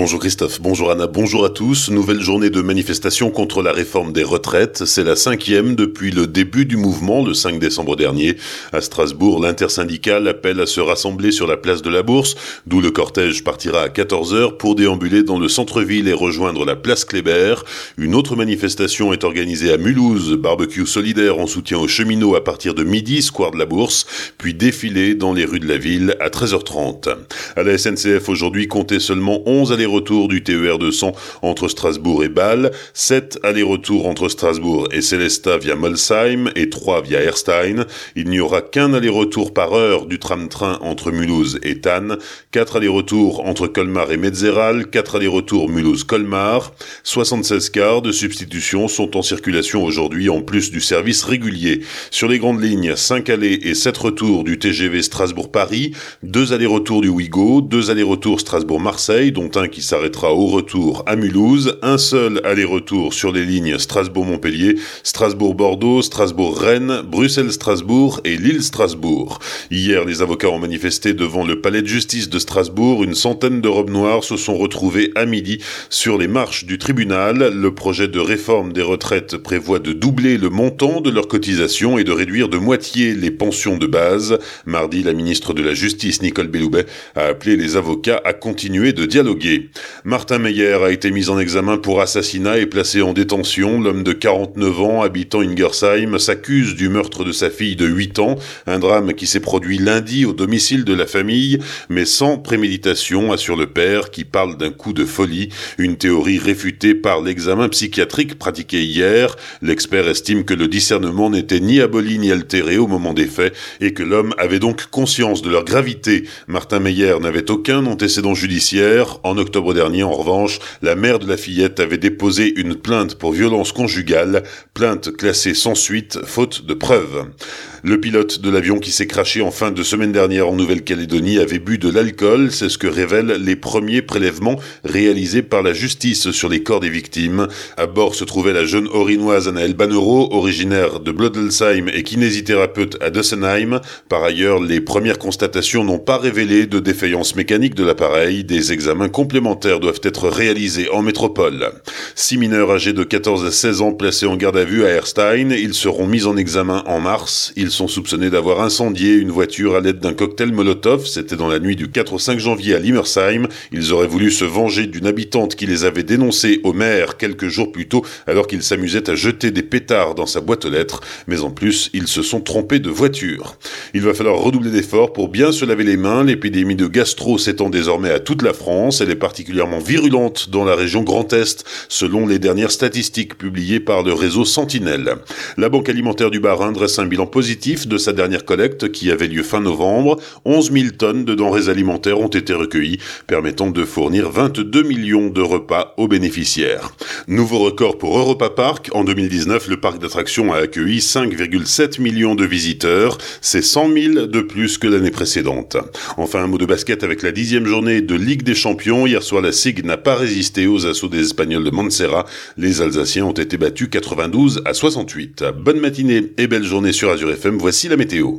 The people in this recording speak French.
Bonjour Christophe, bonjour Anna, bonjour à tous. Nouvelle journée de manifestation contre la réforme des retraites. C'est la cinquième depuis le début du mouvement, le 5 décembre dernier. À Strasbourg, l'intersyndicale appelle à se rassembler sur la place de la Bourse, d'où le cortège partira à 14h pour déambuler dans le centre-ville et rejoindre la place Kléber. Une autre manifestation est organisée à Mulhouse, barbecue solidaire en soutien aux cheminots à partir de midi, square de la Bourse, puis défilé dans les rues de la ville à 13h30. À la SNCF aujourd'hui, comptez seulement 11 aller-retour du TER 200 entre Strasbourg et Bâle, 7 allers-retours entre Strasbourg et Célestat via Molsheim et 3 via Erstein. Il n'y aura qu'un aller-retour par heure du tram-train entre Mulhouse et Tannes, 4 allers-retours entre Colmar et Metzeral, 4 allers-retours Mulhouse-Colmar. 76 cars de substitution sont en circulation aujourd'hui en plus du service régulier. Sur les grandes lignes, 5 allées et 7 retours du TGV Strasbourg-Paris, 2 allers-retours du Ouigo, 2 allers-retours Strasbourg-Marseille, dont un qui s'arrêtera au retour à Mulhouse, un seul aller-retour sur les lignes Strasbourg-Montpellier, Strasbourg-Bordeaux, Strasbourg-Rennes, Bruxelles-Strasbourg et Lille-Strasbourg. Hier, les avocats ont manifesté devant le palais de justice de Strasbourg. Une centaine de robes noires se sont retrouvées à midi sur les marches du tribunal. Le projet de réforme des retraites prévoit de doubler le montant de leurs cotisations et de réduire de moitié les pensions de base. Mardi, la ministre de la Justice, Nicole Belloubet, a appelé les avocats à continuer de dialoguer. Martin Meyer a été mis en examen pour assassinat et placé en détention. L'homme de 49 ans, habitant Ingersheim, s'accuse du meurtre de sa fille de 8 ans, un drame qui s'est produit lundi au domicile de la famille, mais sans préméditation, assure le père, qui parle d'un coup de folie, une théorie réfutée par l'examen psychiatrique pratiqué hier. L'expert estime que le discernement n'était ni aboli ni altéré au moment des faits et que l'homme avait donc conscience de leur gravité. Martin Meyer n'avait aucun antécédent judiciaire. En octobre dernier, en revanche, la mère de la fillette avait déposé une plainte pour violence conjugale, plainte classée sans suite, faute de preuves. Le pilote de l'avion qui s'est craché en fin de semaine dernière en Nouvelle-Calédonie avait bu de l'alcool, c'est ce que révèlent les premiers prélèvements réalisés par la justice sur les corps des victimes. À bord se trouvait la jeune orinoise Anaëlle Banero, originaire de Blodelsheim et kinésithérapeute à Dussenheim. Par ailleurs, les premières constatations n'ont pas révélé de défaillance mécanique de l'appareil. Des examens complémentaires doivent être réalisés en métropole. Six mineurs âgés de 14 à 16 ans placés en garde à vue à Erstein. Ils seront mis en examen en mars. Ils sont soupçonnés d'avoir incendié une voiture à l'aide d'un cocktail Molotov. C'était dans la nuit du 4 au 5 janvier à Limmersheim. Ils auraient voulu se venger d'une habitante qui les avait dénoncés au maire quelques jours plus tôt alors qu'il s'amusait à jeter des pétards dans sa boîte aux lettres. Mais en plus, ils se sont trompés de voiture. Il va falloir redoubler d'efforts pour bien se laver les mains. L'épidémie de gastro s'étend désormais à toute la France. Elle est particulièrement virulente dans la région Grand Est, selon les dernières statistiques publiées par le réseau Sentinelle. La Banque alimentaire du Bas-Rhin dresse un bilan positif de sa dernière collecte qui avait lieu fin novembre. 11 000 tonnes de denrées alimentaires ont été recueillies, permettant de fournir 22 millions de repas aux bénéficiaires. Nouveau record pour Europa Park. En 2019, le parc d'attractions a accueilli 5,7 millions de visiteurs. C'est 100 000 de plus que l'année précédente. Enfin, un mot de basket avec la dixième journée de Ligue des Champions. Hier soir, la SIG n'a pas résisté aux assauts des Espagnols de Montserrat. Les Alsaciens ont été battus 92 à 68. Bonne matinée et belle journée sur Azure FM voici la météo.